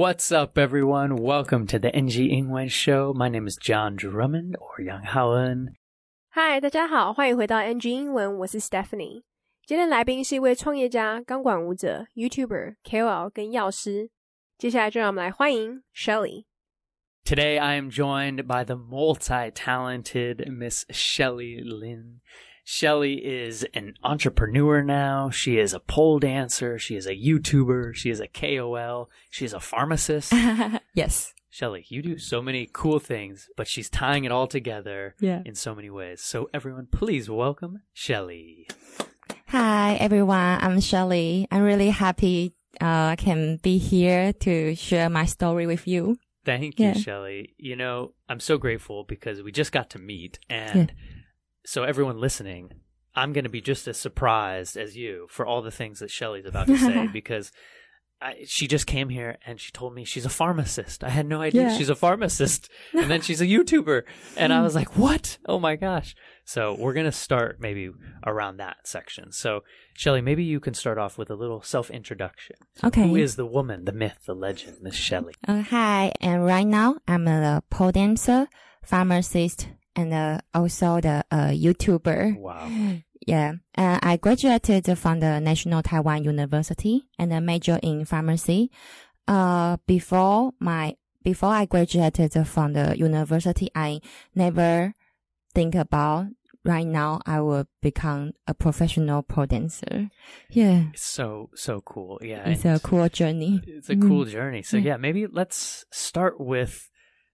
What's up, everyone? Welcome to the NG 英文 Show. My name is John Drummond or Yang Haoen. 嗨，大家好，欢迎回到 NG 英文，我是 Stephanie。今天的来宾是一位创业家、钢管舞者、YouTuber、KOL 跟药师。接下来就让我们来欢迎 Shelly。 Today I am joined by the multi-talented Miss Shelly Lin. Shelly is an entrepreneur now. She is a pole dancer. She is a YouTuber. She is a KOL. She is a pharmacist. yes. Shelly, you do so many cool things, but she's tying it all together Yeah. in so many ways. So everyone, please welcome Shelly. Hi, everyone. I'm Shelly. I'm really happy uh, I can be here to share my story with you. Thank you, Yeah. Shelly. You know, I'm so grateful because we just got to meet. And so, everyone listening, I'm going to be just as surprised as you for all the things that Shelly's about to say because I, she just came here and she told me she's a pharmacist. I had no idea Yeah. she's a pharmacist. and then she's a YouTuber. And I was like, what? Oh my gosh. So, we're going to start maybe around that section. So, Shelly, maybe you can start off with a little self introduction. Okay. Who is the woman, the myth, the legend, Miss Shelly? Uh, hi, and right now I'm a pole dancer, pharmacist, and uh, also the uh, YouTuber. Wow. Yeah, uh, I graduated from the National Taiwan University and a major in pharmacy. Uh, before my before I graduated from the university, I never think about right now I will become a professional pole dancer. Yeah, It's so so cool. Yeah, it's a cool journey. It's a cool Mm. journey. So Yeah. yeah, maybe let's start with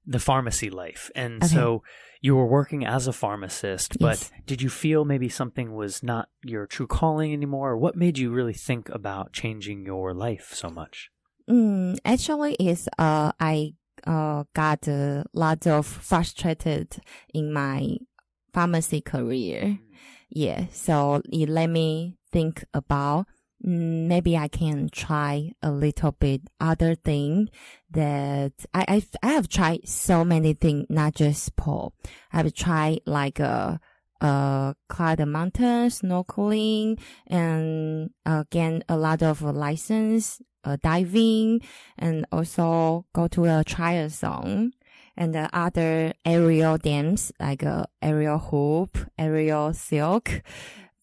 the pharmacy life. And Okay. so you were working as a pharmacist, but Yes. did you feel maybe something was not your true calling anymore? What made you really think about changing your life so much? Mm, actually, is uh, I uh got a lot of frustrated in my pharmacy career. Yeah, so it let me think about mm, maybe I can try a little bit other thing that I I I have tried so many things, not just pole. I've tried like a, uh climb the mountain, snorkeling, and uh, gain a lot of license, uh, diving, and also go to a triathlon and the other aerial dance like uh, aerial hoop, aerial silk.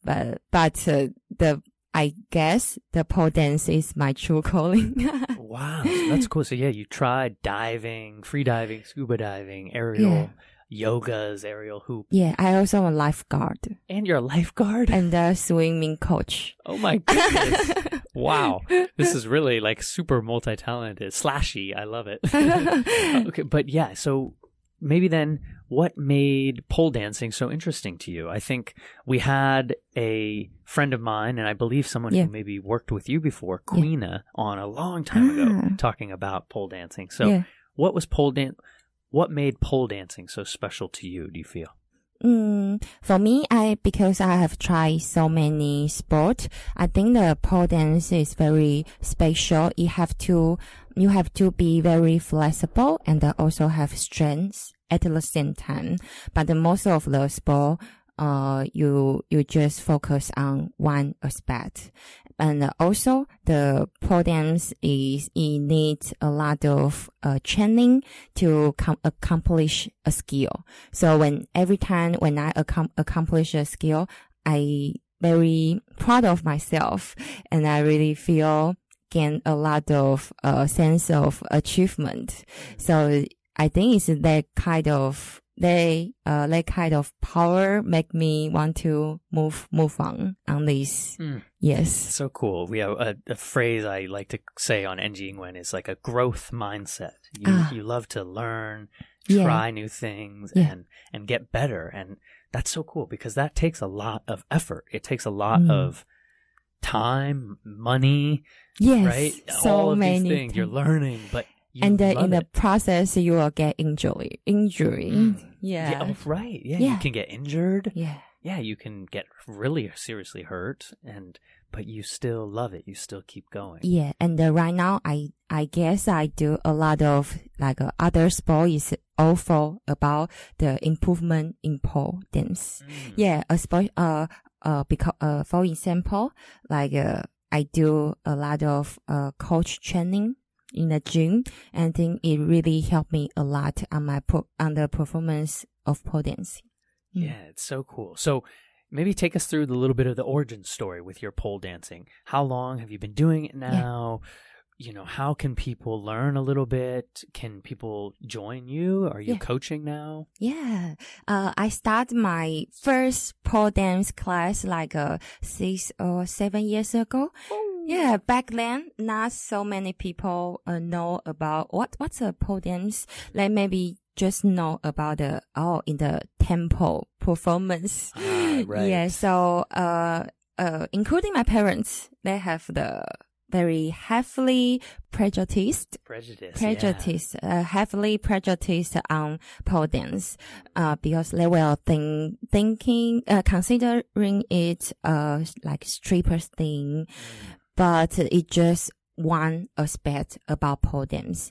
But but uh, the I guess the pole dance is my true calling. Wow, that's cool. So yeah, you tried diving, free diving, scuba diving, aerial yogas, aerial hoop, yeah, I also am a lifeguard and you're a lifeguard. and a swimming coach. Oh my goodness. wow. This is really like super multi talented, slashy. I love it. okay, but yeah, so maybe then what made pole dancing so interesting to you? I think we had a friend of mine, and I believe someone Yeah. who maybe worked with you before, Yeah. Queena, on a long time ago, Ah. talking about pole dancing. So, yeah. what was pole dance? What made pole dancing so special to you? Do you feel? Mm, for me, I because I have tried so many sport, I think the pole dance is very special. You have to, you have to be very flexible and also have strength at the same time. But the most of the sport, uh, you you just focus on one aspect. And also the dance is, it needs a lot of, uh, training to com- accomplish a skill. So when every time when I accom- accomplish a skill, I very proud of myself and I really feel gain a lot of uh, sense of achievement. So I think it's that kind of they uh that kind of power make me want to move move on on this. Mm. Yes. So cool. We have a, a phrase I like to say on NG Ingwen is like a growth mindset. You, Ah. you love to learn, Yeah. try new things, Yeah. and and get better. And that's so cool because that takes a lot of effort. It takes a lot Mm. of time, money, Yes. right? So All of many these things you're learning, but you and uh, in the it. process you will get injury injury Mm. yeah Yeah, oh, right. Yeah, Yeah. you can get injured. yeah Yeah, you can get really seriously hurt, and but you still love it. You still keep going. yeah and uh, right now i i guess i do a lot of like uh, other sport is also about the improvement in pole dance Mm. yeah a sport uh uh because uh for example like uh i do a lot of uh coach training in the gym. And I think it really helped me a lot on my pro- on the performance of pole dancing. Mm. Yeah, it's so cool. So maybe take us through the little bit of the origin story with your pole dancing. How long have you been doing it now? Yeah. You know, how can people learn a little bit? Can people join you? Are you Yeah. coaching now? Yeah. Uh, I started my first pole dance class like uh, six or seven years ago. Yeah, back then, not so many people uh, know about what what's a pole dance. Like maybe just know about the oh in the temple performance. Ah, right. Yeah. So uh uh, including my parents, they have the very heavily prejudiced Prejudice. yeah. prejudice, uh, heavily prejudiced on pole dance, uh, because they were think, thinking, uh, considering it, uh, like strippers thing, but it just one aspect about pole dance.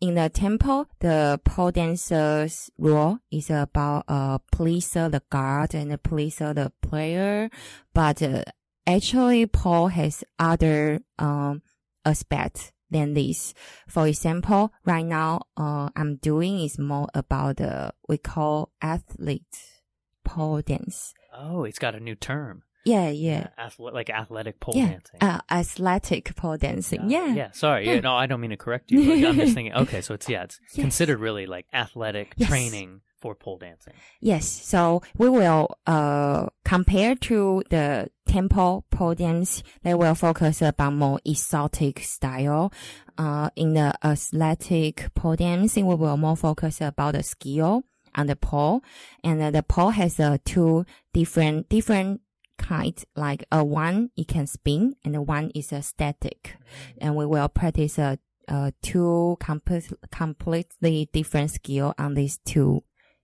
In the temple, the pole dancer's role is about, uh, pleaser the guard and pleaser the player, but, uh, actually pole has other, um, aspects than this. For example, right now, uh, I'm doing is more about the, we call athlete pole dance. Oh, it's got a new term. Yeah, yeah. Athle- like athletic pole Yeah, dancing. uh, athletic pole dancing. It. Yeah. Yeah. Sorry. Yeah. No, I don't mean to correct you. But I'm just thinking. Okay, so it's yeah, it's Yes. considered really like athletic Yes. training for pole dancing. Yes. So we will, uh, compare to the temple pole dance, they will focus about more exotic style. Uh, in the athletic pole dancing, we will more focus about the skill on the pole. And uh, the pole has uh, two different, different kinds, like uh, one, it can spin and the one is a static. And we will practice uh, uh, two complete, completely different skill on these two,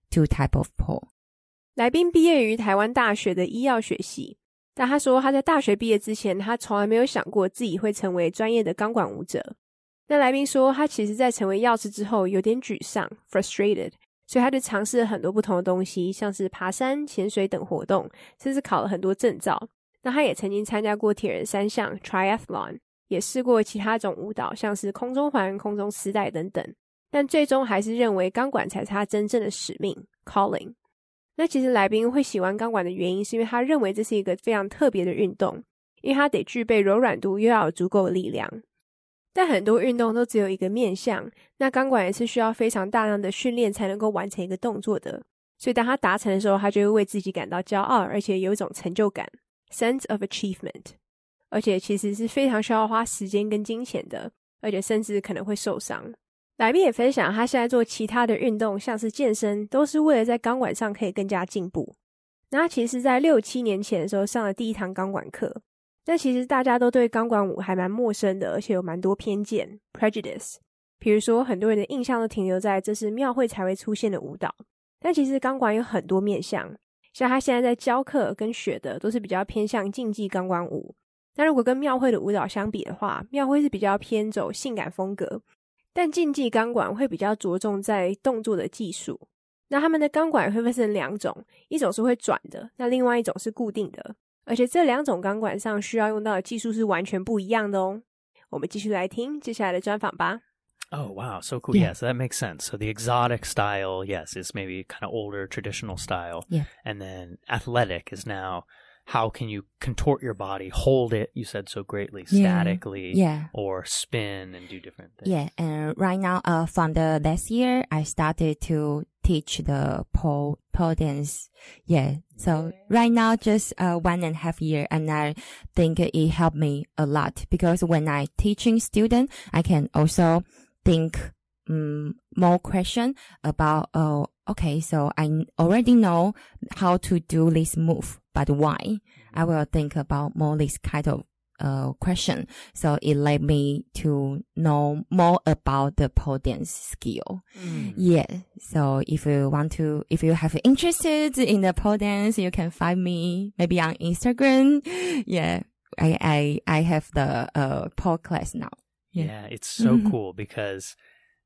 two type of pole. 来宾毕业于台湾大学的医药学系，但他说他在大学毕业之前，他从来没有想过自己会成为专业的钢管舞者。那来宾说，他其实在成为药师之后有点沮丧 （frustrated）， 所以他就尝试了很多不同的东西，像是爬山、潜水等活动，甚至考了很多证照。那他也曾经参加过铁人三项 （triathlon），也试过其他种舞蹈，像是空中环、空中丝带等等。但最终还是认为钢管才是他真正的使命 （calling）。那其实来宾会喜欢钢管的原因，是因为他认为这是一个非常特别的运动，因为它得具备柔软度，又要有足够的力量。但很多运动都只有一个面向，那钢管也是需要非常大量的训练才能够完成一个动作的。所以当他达成的时候，他就会为自己感到骄傲，而且有一种成就感 （sense of achievement）。而且其实是非常需要花时间跟金钱的，而且甚至可能会受伤。来宾也分享，他现在做其他的运动，像是健身，都是为了在钢管上可以更加进步。那他其实，在六七年前的时候上了第一堂钢管课，但其实大家都对钢管舞还蛮陌生的，而且有蛮多偏见 （prejudice）。比如说，很多人的印象都停留在这是庙会才会出现的舞蹈，但其实钢管有很多面向。像他现在在教课跟学的，都是比较偏向竞技钢管舞。那如果跟庙会的舞蹈相比的话，庙会是比较偏走性感风格。但竞技钢管会比较着重在动作的技术。那他们的钢管会分成两种，一种是会转的，那另外一种是固定的。而且这两种钢管上需要用到的技术是完全不一样的哦。我们继续来听接下来的专访吧。 Oh wow, so cool. Yeah. Yes, that makes sense. So the exotic style, yes, is maybe kind of older traditional style. Yeah. And then athletic is now how can you contort your body, hold it, you said so greatly, Yeah. statically, Yeah. or spin and do different things. Yeah, and right now, uh, from the last year, I started to teach the pole pole dance. Yeah, so right now, just uh one and a half year, and I think it helped me a lot because when I teaching student, I can also think um, more question about oh okay, so I already know how to do this move, but why? I will think about more this kind of uh question. So it led me to know more about the pole dance skill. Mm. Yeah. So if you want to, if you have interested in the pole dance, you can find me maybe on Instagram. Yeah. I, I, I have the, uh, pole class now. Yeah. Yeah, it's so Mhm. cool because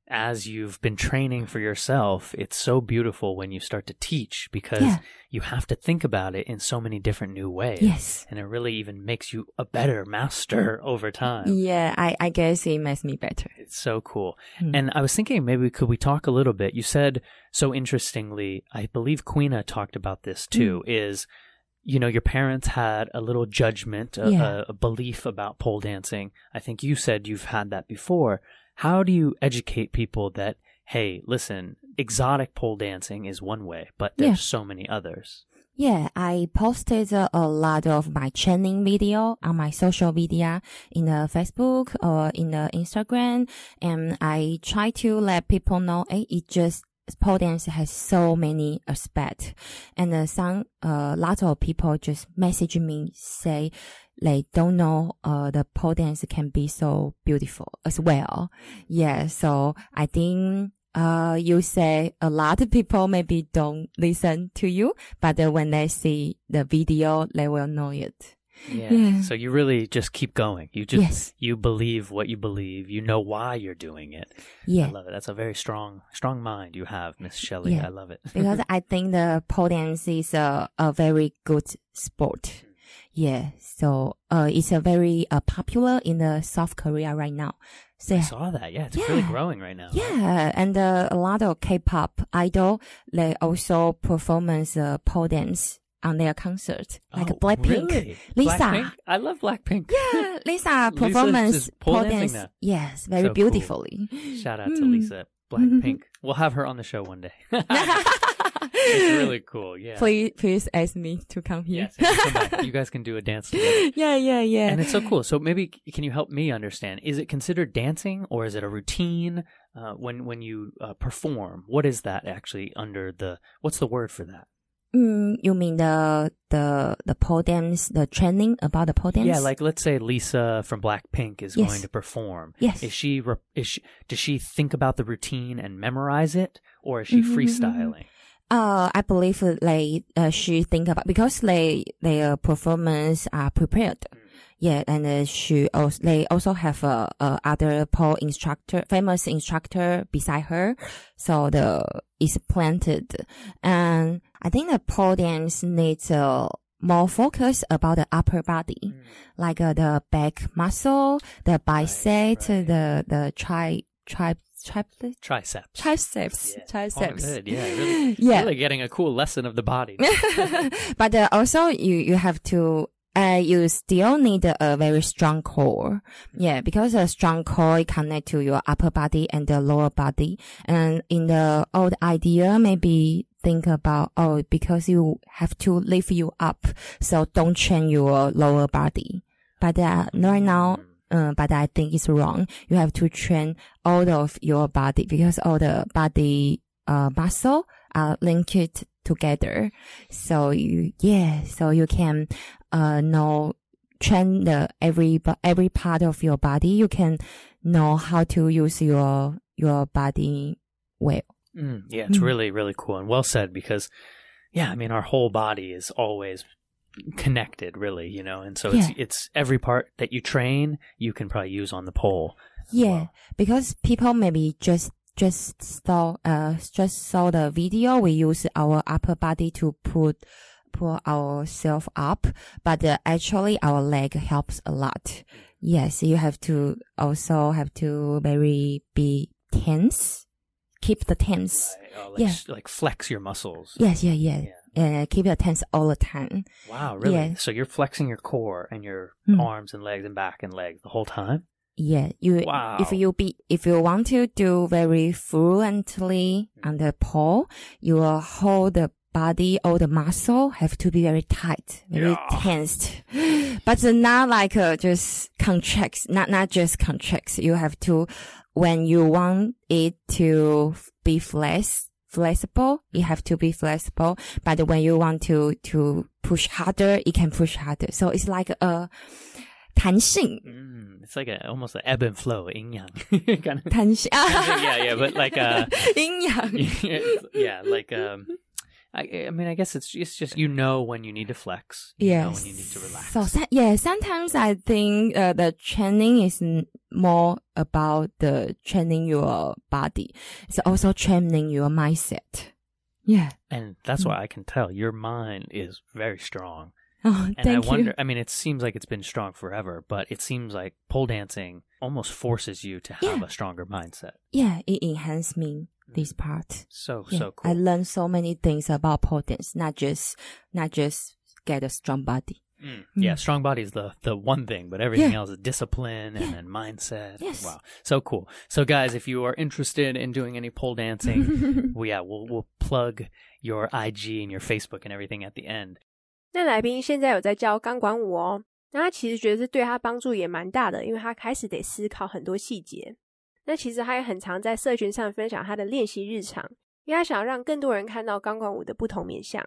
as you've been training for yourself, it's so beautiful when you start to teach because Yeah. you have to think about it in so many different new ways. Yes. And it really even makes you a better master over time. Yeah, I, I guess it makes me better. It's so cool. Mm. And I was thinking maybe could we talk a little bit? You said so interestingly, I believe Queena talked about this too, Mm. is you know, your parents had a little judgment, a, Yeah. a, a belief about pole dancing. I think you said you've had that before. How do you educate people that, hey, listen, exotic pole dancing is one way, but there's Yeah. so many others? Yeah, I posted uh, a lot of my training video on my social media in the Facebook or in the Instagram, and I try to let people know, hey, it just pole dance has so many aspects, and uh, some uh, lot of people just message me say they don't know uh the pole dance can be so beautiful as well. Yeah, so I think uh, you say a lot of people maybe don't listen to you, but uh, when they see the video, they will know it. Yeah. Yeah. So you really just keep going. You just, Yes. you believe what you believe. You know why you're doing it. Yeah. I love it. That's a very strong, strong mind you have, Miss Shelly. Yeah. I love it. because I think the pole dance is a, a very good sport. Yeah, so uh, it's a very uh, popular in the South Korea right now. So I saw that. Yeah, it's really growing right now. Yeah, and uh, a lot of K-pop idol they also performance uh, pole dance on their concert, like Oh, Blackpink. really? Lisa. Blackpink? I love Blackpink. Yeah, Lisa Lisa performance is pole pole dance. now. Yes, very So cool. beautifully. Shout out to Mm. Lisa Blackpink. We'll have her on the show one day. it's really cool. Yeah. Please, please ask me to come here. Yes, come back. you guys can do a dance together. yeah, yeah, yeah. And it's so cool. So maybe can you help me understand? Is it considered dancing or is it a routine? Uh, when when you uh, perform, what is that actually under the? What's the word for that? Mm, you mean the the the pole dance, the training about the pole dance? Yeah, like let's say Lisa from Blackpink is Yes. going to perform. Yes. Is she is she does she think about the routine and memorize it, or is she Mhm, mhm, freestyling? Uh, I believe they uh, she think about because they their performance are prepared. Yeah, and uh, she also they also have a, a other pole instructor, famous instructor beside her, so the is planted, and I think the pole dance needs uh, more focus about the upper body, like uh, the back muscle, the bicep, right. the the tri tri triplet Triceps. triceps, Yeah. Oh, triceps. good. Yeah, really, Yeah. really getting a cool lesson of the body. but uh, also you you have to uh, you still need a, a very strong core. Yeah, because a strong core connect to your upper body and the lower body. And in the old idea, maybe think about, oh, because you have to lift you up. So don't train your lower body. But uh, right now, uh, but I think it's wrong. You have to train all of your body because all the body uh, muscle are linked together. So you, yeah, so you can uh, know train the every every part of your body. You can know how to use your your body well. Mm, yeah, it's Mm. really, really cool and well said because, yeah, I mean, our whole body is always connected, really, you know, and so it's Yeah. it's every part that you train, you can probably use on the pole. Yeah, well. because people maybe just just saw uh just saw the video. We use our upper body to put pull ourselves up, but uh, actually our leg helps a lot. Yes, you have to also have to very be tense, keep the tense. Right. Oh, like, Yeah. like flex your muscles. Yes, yeah, yeah, Uh, keep it tense all the time. Wow, really? Yeah. So you're flexing your core and your Mm. arms and legs and back and legs the whole time? Yeah, you Wow. if you be if you want to do very fluently on the pole, your whole the body or the muscle have to be very tight, very Yeah. tensed. But not like uh, just contracts, not not just contracts. You have to when you want it to be flex flexible, it have to be flexible. But when you want to to push harder, it can push harder. So it's like a 弹性 Mm, it's like a almost an ebb and flow, yin yang. kind of. 弹性 yeah, yeah, but like uh, 阴阳 yeah, like um, I, I mean, I guess it's it's just you know when you need to flex, you know Yes. when you need to relax. So, so- yeah, sometimes I think uh, the training is more about the training your body. It's also training your mindset. Yeah. And that's why I can tell your mind is very strong. Oh, And thank I wonder, you. I mean, it seems like it's been strong forever, but it seems like pole dancing almost forces you to have Yeah. a stronger mindset. Yeah, it enhances me this part. So, Yeah, so cool. I learned so many things about pole dance, not just not just get a strong body. Mm. Yeah, Mm. strong body is the the one thing, but everything Yeah. else is discipline and Yeah. then mindset. Yes. Wow, so cool. So, guys, if you are interested in doing any pole dancing, well, yeah, we'll we'll plug your IG and your Facebook and everything at the end. 那来宾现在有在教钢管舞哦，那他其实觉得这对他帮助也蛮大的，因为他开始得思考很多细节。 那其实他也很常在社群上分享他的练习日常，因为他想要让更多人看到钢管舞的不同面向。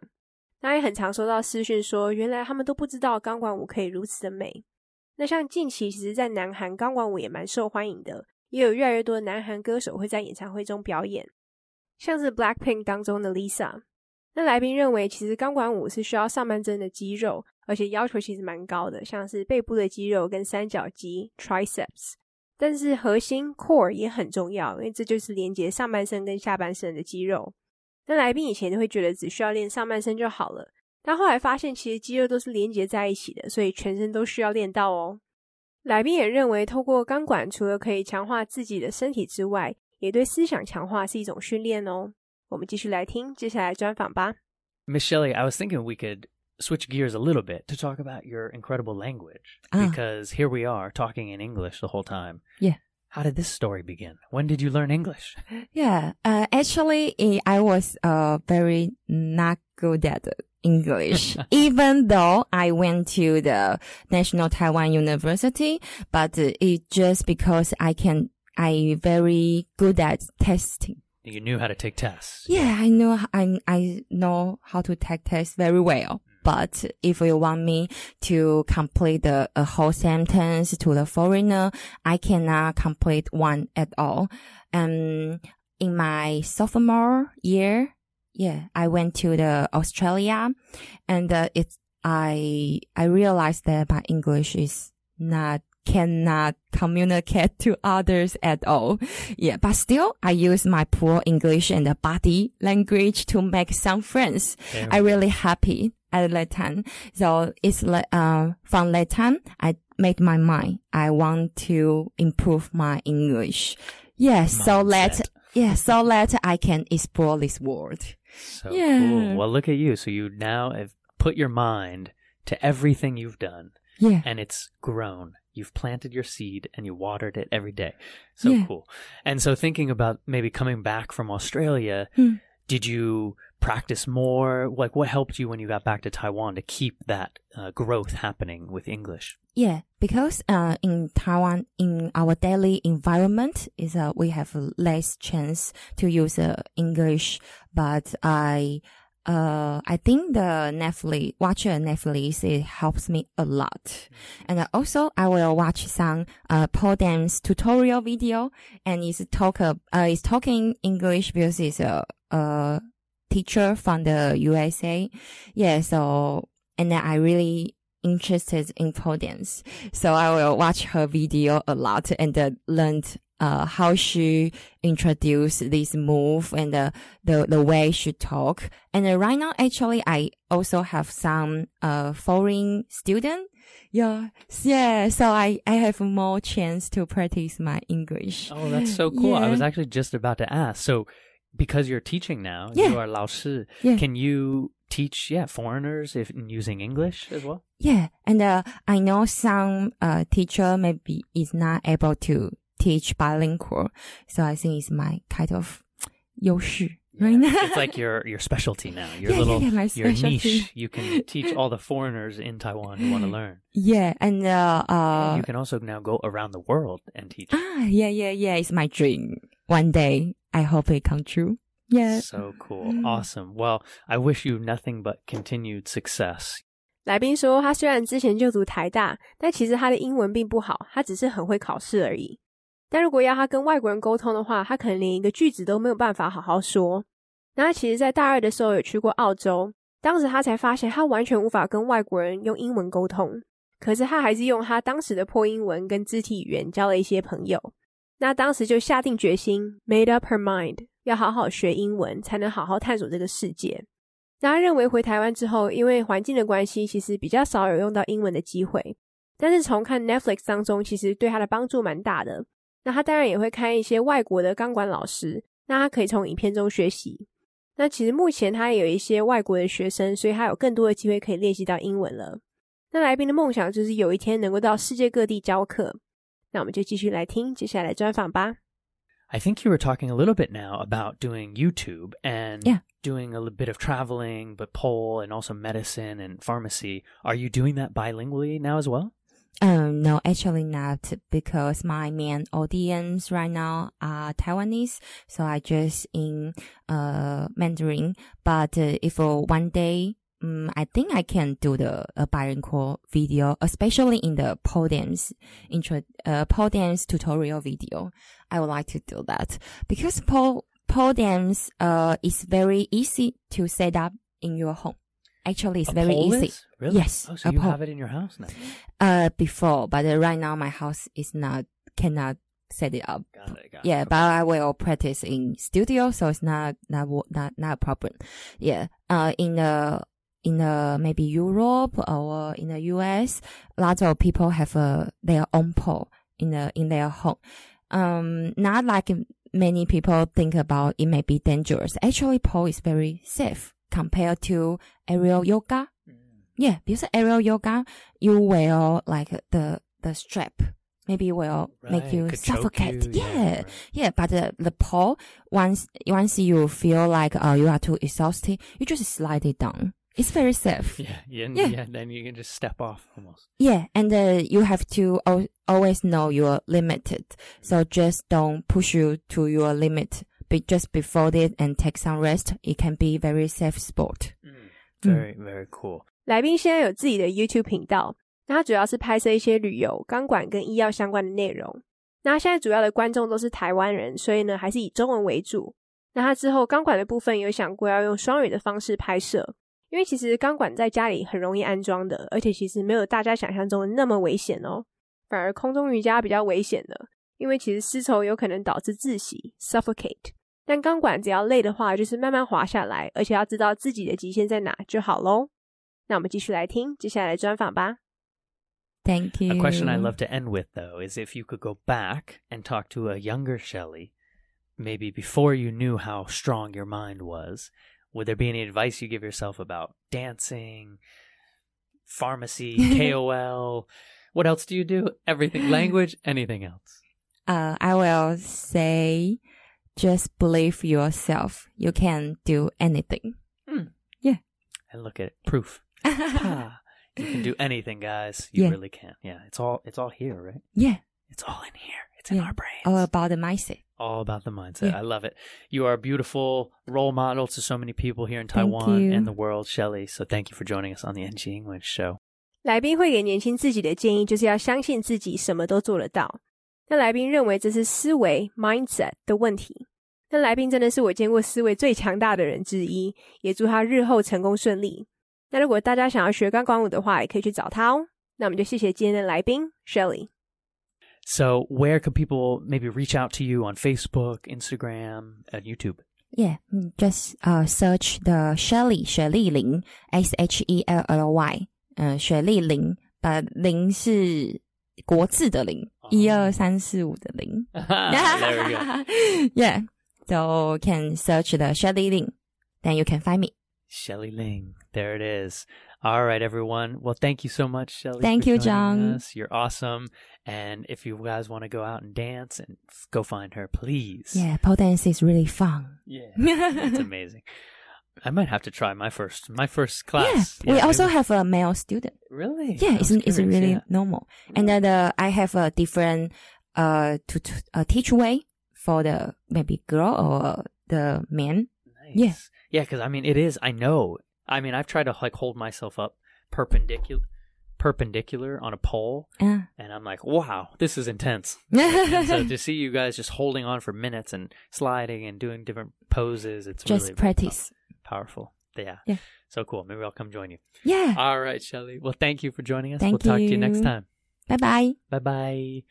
他也很常收到私讯说，原来他们都不知道钢管舞可以如此的美。那像近期，其实在南韩钢管舞也蛮受欢迎的，也有越来越多的南韩歌手会在演唱会中表演，像是 Blackpink 当中的 Lisa。那来宾认为，其实钢管舞是需要上半身的肌肉，而且要求其实蛮高的，像是背部的肌肉跟三角肌 （triceps）。但是核心 core 也很重要，因为这就是连接上半身跟下半身的肌肉。那来宾以前就会觉得只需要练上半身就好了，但后来发现其实肌肉都是连接在一起的，所以全身都需要练到哦。来宾也认为，透过钢管除了可以强化自己的身体之外，也对思想强化是一种训练哦。我们继续来听接下来专访吧。Miss Shelley, I was thinking we could switch gears a little bit to talk about your incredible language Ah. because here we are talking in English the whole time. Yeah. How did this story begin? When did you learn English? Yeah, uh, actually, eh, I was uh very not good at English, even though I went to the National Taiwan University. But uh, it just because I can, I very good at testing. You knew how to take tests. Yeah, I know, I I know how to take tests very well. But if you want me to complete the, a whole sentence to the foreigner, I cannot complete one at all. Um, in my sophomore year, yeah, I went to the Australia and uh, it's, I, I realized that my English is not, cannot communicate to others at all. Yeah, but still I use my poor English and the body language to make some friends. There I really happy at that time. So it's like, uh, from that time, I made my mind. I want to improve my English. Yeah, so that, yeah, so that I can explore this world. So Yeah. cool. Well, look at you. So you now have put your mind to everything you've done Yeah. and it's grown. You've planted your seed and you watered it every day. So Yeah. cool. And so thinking about maybe coming back from Australia, Hmm. Did you practice more? Like what helped you when you got back to Taiwan to keep that uh, growth happening with English? Yeah, because uh, in Taiwan, in our daily environment, is uh, we have less chance to use uh, English. But I, uh, I think the Netflix, watch a Netflix, it helps me a lot. And uh, also, I will watch some uh, pole dance tutorial video, and it's talk, uh, it's talking English because it's a, a teacher from the USA. Yeah, so and then I really interested in pole dance. So I will watch her video a lot and uh, learned uh, how she introduced this move and uh, the the way she talk. And uh, right now, actually, I also have some uh foreign student. Yeah, yeah. So I I have more chance to practice my English. Oh, that's so cool. I was actually just about to ask. So because you're teaching now, yeah. you are Lao Shi. Yeah. Can you teach yeah foreigners if using English as well? Yeah, and uh, I know some uh, teacher maybe is not able to teach bilingual, so I think it's my kind of 优势 right now. it's like your your specialty now. Your yeah, little yeah, your niche. You can teach all the foreigners in Taiwan who want to learn. Yeah, and uh, uh, you can also now go around the world and teach. Ah, yeah, yeah, yeah. It's my dream. One day, I hope it come true. Yeah. So cool. Awesome. Well, I wish you nothing but continued success. 来宾说，他虽然之前就读台大，但其实他的英文并不好，他只是很会考试而已。但如果要他跟外国人沟通的话，他可能连一个句子都没有办法好好说。那他其实，在大二的时候有去过澳洲，当时他才发现他完全无法跟外国人用英文沟通，可是他还是用他当时的破英文跟肢体语言交了一些朋友。那当时就下定决心，made up her mind，要好好学英文，才能好好探索这个世界。那他认为回台湾之后，因为环境的关系，其实比较少有用到英文的机会。但是从看 Netflix 当中，其实对他的帮助蛮大的。那他当然也会看一些外国的钢管老师，那他可以从影片中学习。那其实目前他也有一些外国的学生，所以他有更多的机会可以练习到英文了。那来宾的梦想就是有一天能够到世界各地教课。那我们就继续来听接下来专访吧。I think you were talking a little bit now about doing YouTube and Yeah. doing a little bit of traveling, but pole and also medicine and pharmacy. Are you doing that bilingually now as well? Um, no, actually not because my main audience right now are Taiwanese. So I just in, uh, Mandarin. But uh, if uh, one day, um, I think I can do the uh, bilingual video, especially in the pole dance intro, uh, pole dance tutorial video. I would like to do that because pole, pole dance, uh, is very easy to set up in your home. Actually, it's A very easy. is? Really? Yes, Oh, so you pole. have it in your house now. Uh, before, but uh, right now my house is not cannot set it up. Got it. Got Yeah, it. but I will practice in studio, so it's not not not not a problem. Yeah. Uh, in the in the maybe Europe or in the US, lots of people have uh, their own pole in the in their home. Um, not like many people think about it may be dangerous. Actually, pole is very safe compared to aerial yoga. Mm. Yeah, because aerial yoga, you wear like the the strap maybe will make you suffocate. you, yeah, yeah, right. yeah. But the, the pole once once you feel like uh, you are too exhausted, you just slide it down. It's very safe. Yeah, yeah, and- Yeah. yeah. Then you can just step off almost. Yeah, and uh, you have to al- always know you're limited. So just don't push you to your limit. But just before it and take some rest. It can be very safe sport. Very, very cool. 来宾现在有自己的 YouTube 频道，那他主要是拍摄一些旅游、钢管跟医药相关的内容。那他现在主要的观众都是台湾人，所以呢还是以中文为主。那他之后钢管的部分有想过要用双语的方式拍摄， 因为其实钢管在家里很容易安装的，而且其实没有大家想象中的那么危险哦。反而空中瑜伽比较危险的，因为其实丝绸有可能导致窒息 （suffocate）。但钢管只要累的话，就是慢慢滑下来，而且要知道自己的极限在哪就好喽。那我们继续来听接下来的专访吧。Thank you. A question I love to end with, though, is if you could go back and talk to a younger Shelly, maybe before you knew how strong your mind was, would there be any advice you give yourself about dancing, pharmacy, KOL? What else do you do? Everything, language, anything else? Uh, I will say, just believe yourself. You can do anything. Yeah. And look at it, proof. Ah, you can do anything, guys. You Yeah. really can. Yeah, it's all it's all here, right? yeah, It's all in here. It's in yeah. our brains. All about the mindset. All about the mindset. Yeah. I love it. You are a beautiful role model to so many people here in Taiwan and the world, Shelly. So thank you for joining us on the NG English Show. 来宾会给年轻自己的建议，就是要相信自己什么都做得到。那来宾认为这是思维 mindset 的问题。那来宾真的是我见过思维最强大的人之一，也祝他日后成功顺利。那如果大家想要学钢管舞的话，也可以去找他哦。那我们就谢谢今天的来宾 Shelly。So where could people maybe reach out to you on Facebook, Instagram, and YouTube? Yeah, mm, just uh search the Shelley 雪莉玲 S H E L L Y，呃，雪莉玲，把零是国字的零，一二三四五的零。 there we go. yeah, so can search the Shelley Ling, then you can find me. Shelley Ling. There it is. All right, everyone. Well, thank you so much, Shelly. Thank you, John. us. You're awesome. And if you guys want to go out and dance and go find her, please. Yeah, pole dance is really fun. Yeah. It's amazing. I might have to try my first my first class. Yeah, we also have a male student. really. Yeah, it's was it's really yeah. normal. And then uh, I have a different uh to, to uh, teach way for the maybe girl or the man. Nice. Yeah. Yeah, because I mean, it is. I know. I mean, I've tried to like hold myself up perpendicular, perpendicular on a pole, Uh, and I'm like, wow, this is intense. so to see you guys just holding on for minutes and sliding and doing different poses, it's just really practice. pow- powerful. Yeah. Yeah. So cool. Maybe I'll come join you. Yeah. All right, Shelly. Well, thank you for joining us. Thank we'll talk to you next time. Bye bye. Bye bye.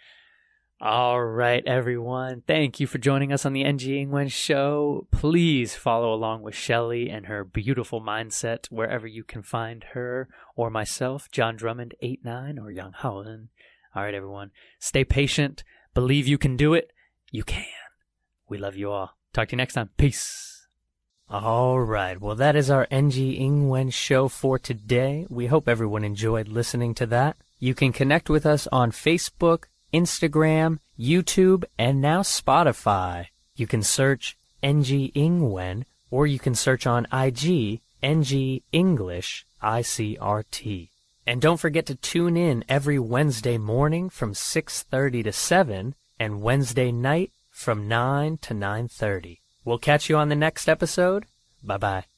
All right, everyone. Thank you for joining us on the NG Ingwen show. Please follow along with Shelly and her beautiful mindset wherever you can find her or myself, John Drummond 89 or Yang Haoen. All right, everyone. Stay patient. Believe you can do it. You can. We love you all. Talk to you next time. Peace. All right. Well, that is our NG Ingwen show for today. We hope everyone enjoyed listening to that. You can connect with us on Facebook, Instagram, YouTube, and now Spotify. You can search NG Ingwen or you can search on IG NG English ICRT. And don't forget to tune in every Wednesday morning from 6:30 to 7 and Wednesday night from 9 to 9:30. We'll catch you on the next episode. Bye-bye.